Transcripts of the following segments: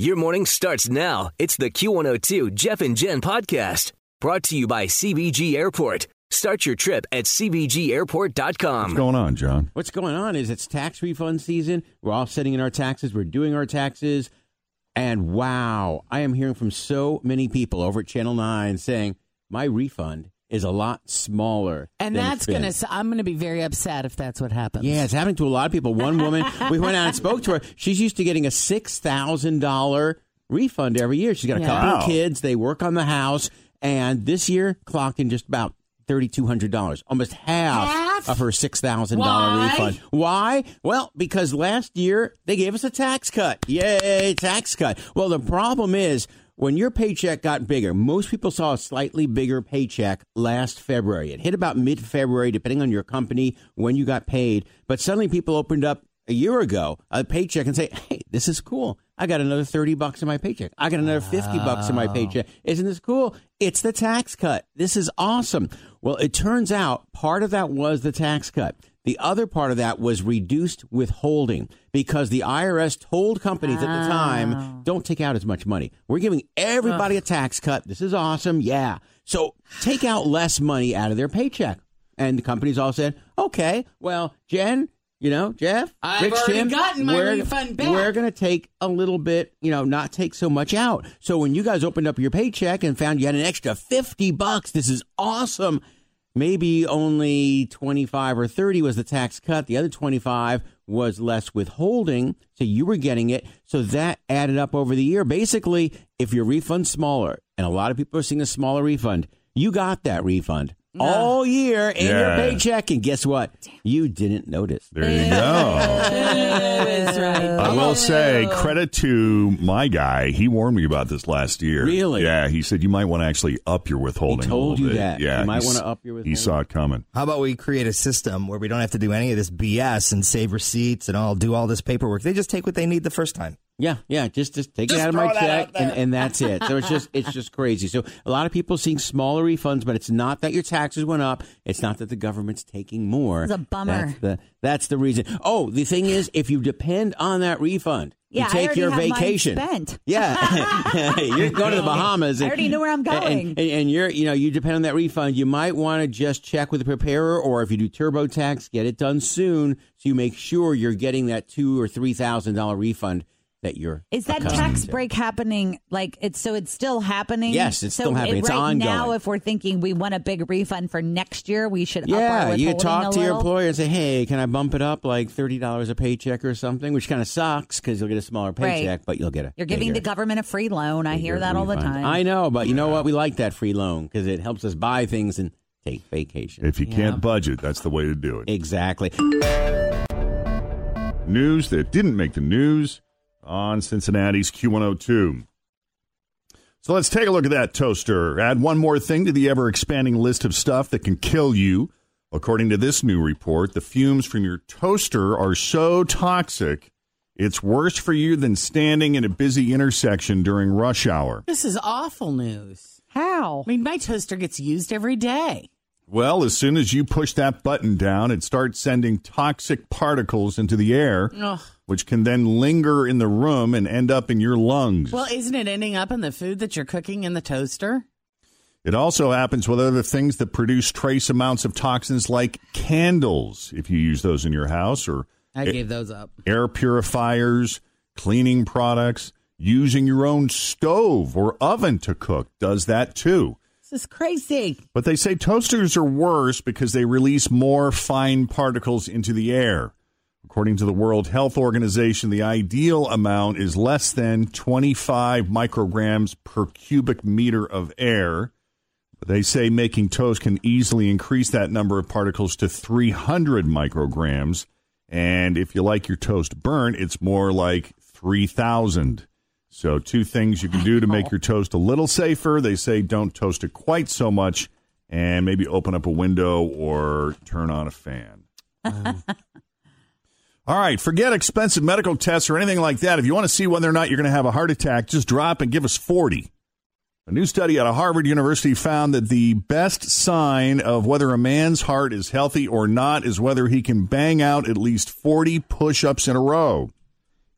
Your morning starts now. It's the Q102 Jeff and Jen podcast brought to you by CVG Airport. Start your trip at CVGAirport.com. What's going on, John? What's going on is it's tax refund season. We're offsetting in our taxes. We're doing our taxes. And wow, I am hearing from so many people over at Channel 9 saying my refund is a lot smaller. And than that's going to, I'm going to be very upset if that's what happens. Yeah, it's happening to a lot of people. One woman, we went out and spoke to her. She's used to getting a $6,000 refund every year. She's got a Yeah. couple Wow. of kids. They work on the house. And this year, clocked in just about $3,200, almost half, Half? of her $6,000 Why? refund. Why? Well, because last year they gave us a tax cut. Yay, tax cut. Well, the problem is when your paycheck got bigger, most people saw a slightly bigger paycheck last February. It hit about mid February, depending on your company, when you got paid. But suddenly people opened up a year ago a paycheck and say, hey, this is cool. I got another 30 bucks in my paycheck. I got another 50 bucks in my paycheck. Isn't this cool? It's the tax cut. This is awesome. Well, it turns out part of that was the tax cut. The other part of that was reduced withholding because the IRS told companies at the time, don't take out as much money. We're giving everybody a tax cut. This is awesome. Yeah. So take out less money out of their paycheck. And the companies all said, okay, well, Jen, you know, Jeff, I've Rich, already Tim, gotten my we're, refund back. We're going to take a little bit, you know, not take so much out. So when you guys opened up your paycheck and found you had an extra 50 bucks, this is awesome. Maybe only 25 or 30 was the tax cut. The other 25 was less withholding. So you were getting it. So that added up over the year. Basically, if your refund's smaller, and a lot of people are seeing a smaller refund, you got that refund all year in your paycheck. And guess what? You didn't notice. There you go. That is right. I will say credit to my guy. He warned me about this last year. Really? Yeah. He said you might want to actually up your withholding. He told little you bit. that. Yeah. You might wanna up your withholding. He saw it coming. How about we create a system where we don't have to do any of this BS and save receipts and all do all this paperwork? They just take what they need the first time. Yeah, yeah. Just just take Just it out of my throw that check, and, and that's it. So it's just it's just crazy. So a lot of people seeing smaller refunds, but it's not that your taxes went up. It's not that the government's taking more. It's a bummer. That's the that's the reason. Oh, the thing is, if you depend on that refund, Yeah, you take already your have vacation. spent. Yeah, you're going to the Bahamas. And, I already know where I'm and- going. And, and you're, you know, you depend on that refund. You might want to just check with the preparer, or if you do TurboTax, get it done soon, so you make sure you're getting that two or three thousand dollar refund that you're. Is that tax to. break happening? Like it's so it's still happening. Yes, it's so still happening. it- It's right now. If we're thinking we want a big refund for next year, we should up our Yeah, you could talk to your employer and say, "Hey, can I bump it up like thirty dollars a paycheck or something?" Which kind of sucks because you'll get a smaller Right. paycheck, but you'll get a. You're giving bigger- the government a free loan. I hear bigger that all the time. I know, but you know what? We like that free loan because it helps us buy things and take vacation. If you can't budget, that's the way to do it. Exactly. News that didn't make the news on Cincinnati's Q102. So let's take a look at that toaster. Add one more thing to the ever expanding list of stuff that can kill you. According to this new report, the fumes from your toaster are so toxic, it's worse for you than standing in a busy intersection during rush hour. This is awful news. How? I mean, my toaster gets used every day. Well, as soon as you push that button down, it starts sending toxic particles into the air, Ugh. which can then linger in the room and end up in your lungs. Well, isn't it ending up in the food that you're cooking in the toaster? It also happens with other things that produce trace amounts of toxins like candles, if you use those in your house, or I gave those up. air purifiers, cleaning products. Using your own stove or oven to cook does that too. This is crazy. But they say toasters are worse because they release more fine particles into the air. According to the World Health Organization, the ideal amount is less than 25 micrograms per cubic meter of air. But they say making toast can easily increase that number of particles to 300 micrograms. And if you like your toast burnt, it's more like 3,000. So, two things you can do to make oh. your toast a little safer. They say don't toast it quite so much and maybe open up a window or turn on a fan. Uh-huh. All right, forget expensive medical tests or anything like that. If you want to see whether or not you're going to have a heart attack, just drop and give us 40. A new study out of Harvard University found that the best sign of whether a man's heart is healthy or not is whether he can bang out at least 40 push ups in a row.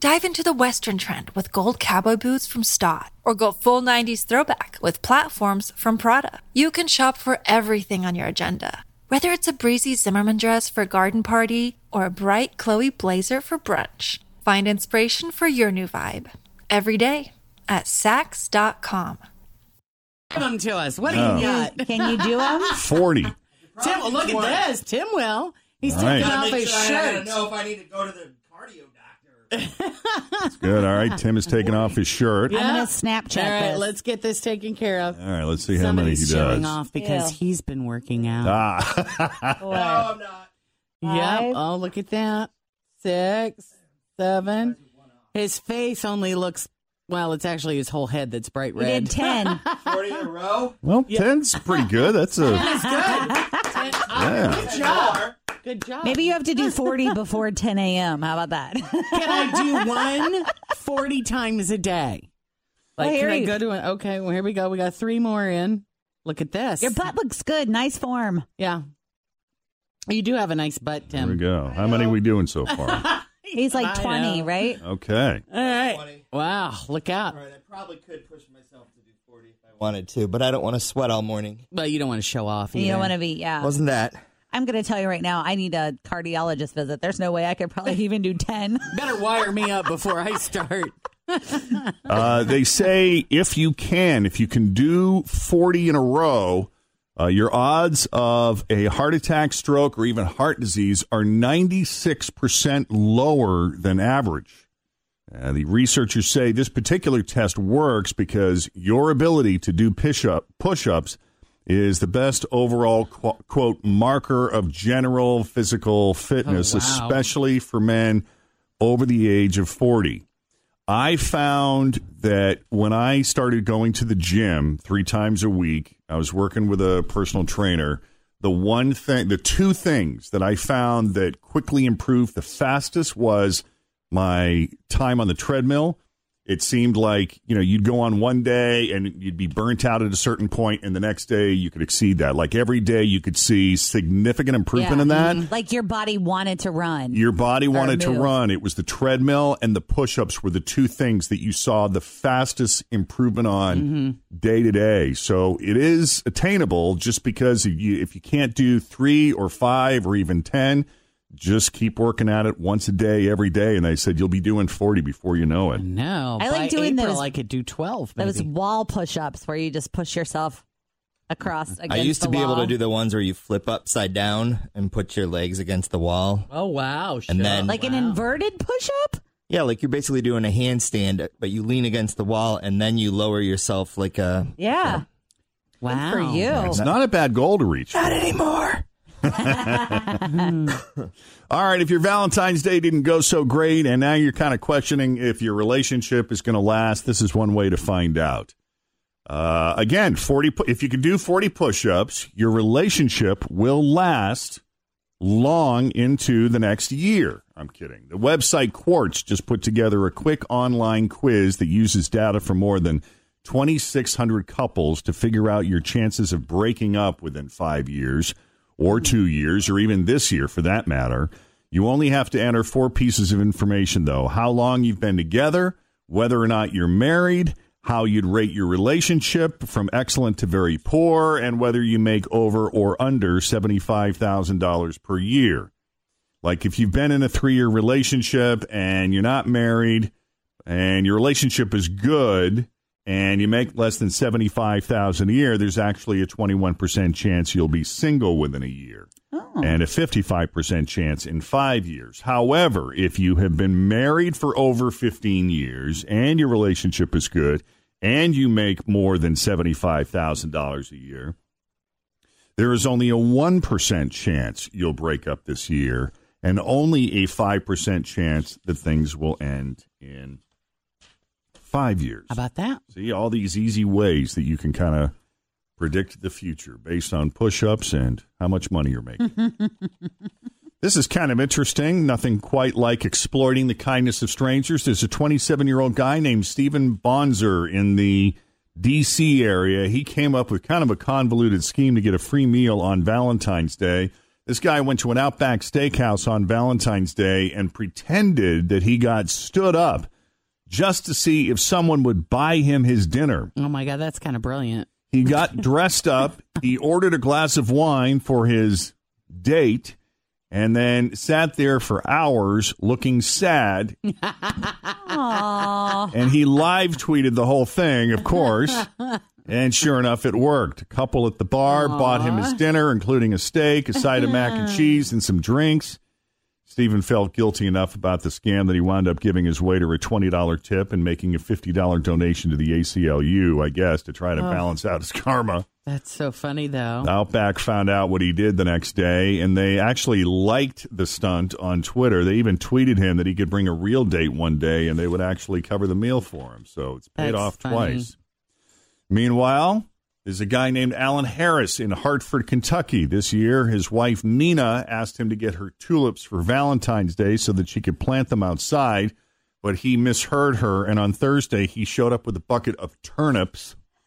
Dive into the Western trend with gold cowboy boots from Staud, or go full 90s throwback with platforms from Prada. You can shop for everything on your agenda, whether it's a breezy Zimmermann dress for a garden party or a bright Chloe blazer for brunch. Find inspiration for your new vibe every day at Saks.com. Give them to us. What do Oh. you got? Can you do them? 40. Tim, well, look at this. Tim will. He's All right. taking off his shirt. if I need to go to the cardio. Good. All right. Tim is taking off his shirt. Yeah. I'm gonna Snapchat All right, this. let's get this taken care of. All right. Let's see how many he Somebody's showing does. off because Ew. he's been working out. Ah. Four. I'm not. Yep. Five. Oh, look at that. Six, seven. His face only looks, well, it's actually his whole head that's bright We red. did ten. 40 in a row? well, 10's pretty good. That's a. That's good. Yeah. Good job. Good job. Maybe you have to do forty before ten a.m. How about that? Can I do one 40 times a day? Like, Well, here can I you- go to an, okay, well, here we go. We got three more in. Look at this. Your butt looks good. Nice form. Yeah. You do have a nice butt, Tim. There we go. How many we doing so far? He's like I twenty, know. right? Okay. All right. 20. Wow. Look out. All right, I probably could push myself to do 40 if I wanted to, but I don't want to sweat all morning. But you don't want to show off. You don't want to be. Yeah. Wasn't that? I'm gonna tell you right now. I need a cardiologist visit. There's no way I could probably even do ten. Better wire me up before I start. Uh, they say if you can, if you can do 40 in a row, uh, your odds of a heart attack, stroke, or even heart disease are 96% lower than average. Uh, the researchers say this particular test works because your ability to do push up push ups is the best overall qu- quote marker of general physical fitness, oh, wow. especially for men over the age of 40. I found that when I started going to the gym three times a week, I was working with a personal trainer. The one thing, the two things that I found that quickly improved the fastest was my time on the treadmill. It seemed like, you know, you'd go on one day and you'd be burnt out at a certain point, and the next day you could exceed that. Like every day you could see significant improvement Yeah. in that. Mm-hmm. Like your body wanted to run. Your body wanted to run. It was the treadmill and the push ups were the two things that you saw the fastest improvement on day to day. So it is attainable just because if you, if you can't do three or five or even 10, just keep working at it once a day, every day. And they said you'll be doing 40 before you know it. No. I like doing April, those- I could do 12. Maybe. Those wall push-ups where you just push yourself across. Against I used to the be able to do the ones where you flip upside down and put your legs against the wall. oh, wow. And sure. then- like an inverted push-up. Yeah, like you're basically doing a handstand, but you lean against the wall and then you lower yourself like a. Yeah, Wow. for you. It's not a bad goal to reach. Not anymore. All right, if your Valentine's Day didn't go so great and now you're kind of questioning if your relationship is going to last, this is one way to find out. Uh, again, 40 pu- if you can do 40 push-ups, your relationship will last long into the next year. I'm kidding. The website Quartz just put together a quick online quiz that uses data from more than 2,600 couples to figure out your chances of breaking up within five years or two years or even this year for that matter. You only have to enter four pieces of information, though how long you've been together, whether or not you're married, how you'd rate your relationship from excellent to very poor, and whether you make over or under $75,000 per year. Like if you've been in a three year relationship and you're not married and your relationship is good and you make less than 75000 a year, there's actually a 21% chance you'll be single within a year oh. and a 55% chance in five years. However, if you have been married for over 15 years and your relationship is good and you make more than $75,000 a year, there is only a 1% chance you'll break up this year and only a 5% chance that things will end in five years. How about that? See, all these easy ways that you can kind of predict the future based on push ups and how much money you're making. this is kind of interesting. Nothing quite like exploiting the kindness of strangers. There's a 27 year old guy named Stephen Bonzer in the D.C. area. He came up with kind of a convoluted scheme to get a free meal on Valentine's Day. This guy went to an Outback Steakhouse on Valentine's Day and pretended that he got stood up just to see if someone would buy him his dinner. Oh my God, that's kind of brilliant. He got dressed up. He ordered a glass of wine for his date and then sat there for hours looking sad. and he live tweeted the whole thing, of course. And sure enough, it worked. A couple at the bar bought him his dinner, including a steak, a side of mac and cheese, and some drinks. Stephen felt guilty enough about the scam that he wound up giving his waiter a $20 tip and making a $50 donation to the ACLU, I guess, to try to Oh. balance out his karma. That's so funny, though. Outback found out what he did the next day, and they actually liked the stunt on Twitter. They even tweeted him that he could bring a real date one day, and they would actually cover the meal for him. So it's paid That's off funny. twice. Meanwhile, there's a guy named Alan Harris in Hartford, Kentucky. This year, his wife Nina asked him to get her tulips for Valentine's Day so that she could plant them outside, but he misheard her, and on Thursday, he showed up with a bucket of turnips.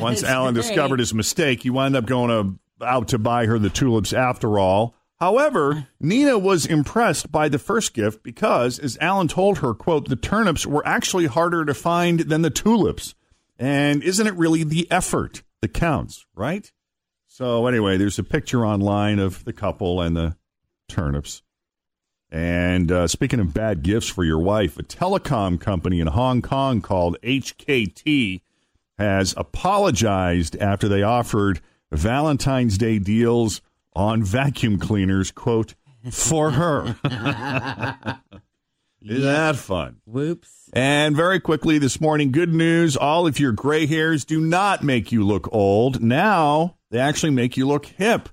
Once Alan great. discovered his mistake, he wound up going to, out to buy her the tulips after all. However, Nina was impressed by the first gift because, as Alan told her, quote, the turnips were actually harder to find than the tulips. And isn't it really the effort that counts, right? So anyway, there's a picture online of the couple and the turnips. And uh, speaking of bad gifts for your wife, a telecom company in Hong Kong called HKT has apologized after they offered Valentine's Day deals on vacuum cleaners, quote, for her. Isn't that fun? Whoops. And very quickly this morning, good news. All of your gray hairs do not make you look old. Now they actually make you look hip.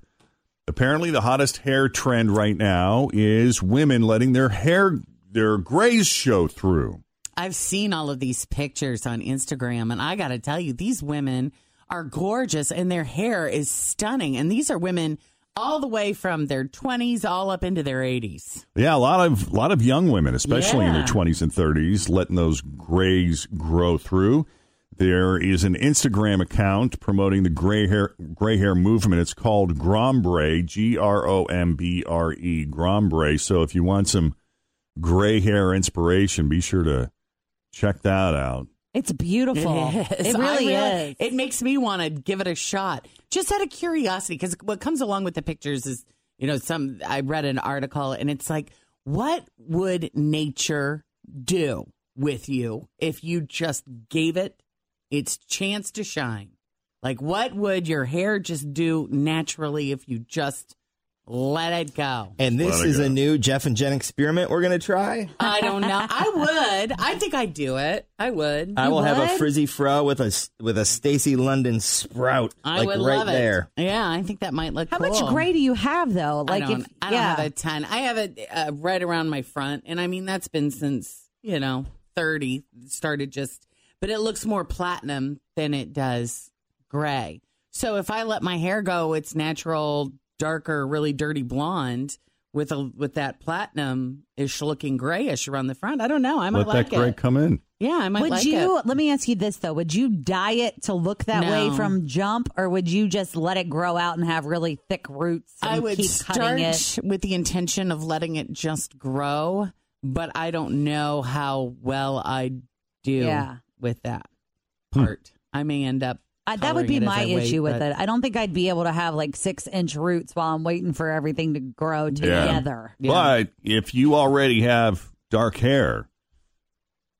Apparently, the hottest hair trend right now is women letting their hair, their grays show through. I've seen all of these pictures on Instagram, and I got to tell you, these women are gorgeous and their hair is stunning. And these are women all the way from their 20s all up into their 80s. Yeah, a lot of a lot of young women, especially in their twenties and thirties, letting those grays grow through. There is an Instagram account promoting the gray hair gray hair movement. It's called Grombre, G R O M B R E, Grombre. So if you want some gray hair inspiration, be sure to check that out. It's beautiful. It, is. It I really is. It makes me want to give it a shot, just out of curiosity. Because what comes along with the pictures is, you know, some. I read an article, and it's like, what would nature do with you if you just gave it its chance to shine? Like, what would your hair just do naturally if you just let it go? And this is go. a new Jeff and Jen experiment we're going to try. I don't know. I would. I think I'd do it. I would. I will have a frizzy fro with a with a Stacy London sprout, I like would right love it. there. Yeah, I think that might look How cool. much gray do you have though? Like I don't, if I don't yeah. have a ton. I have it uh, right around my front, and I mean that's been since you know thirty started just, but it looks more platinum than it does gray. So if I let my hair go, it's natural, darker, really dirty blonde. with a with that platinum ish looking grayish around the front. I don't know. I might Let like that gray it. come in. Yeah, I might would like you? it. Let me ask you this though: Would you dye it to look that way from jump, or would you just let it grow out and have really thick roots? And I would keep start it. with the intention of letting it just grow, but I don't know how well I do Yeah. with that Hmm. part. I may end up. I, that would be coloring it as my I wait, issue with but- it. I don't think I'd be able to have like six inch roots while I'm waiting for everything to grow together. But if you already have dark hair,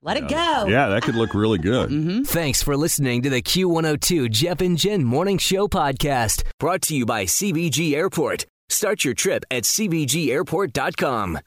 Let it go. yeah, that could look really good. Mm-hmm. Thanks for listening to the Q102 Jeff and Jen Morning Show podcast, brought to you by CVG Airport. Start your trip at CVGAirport.com.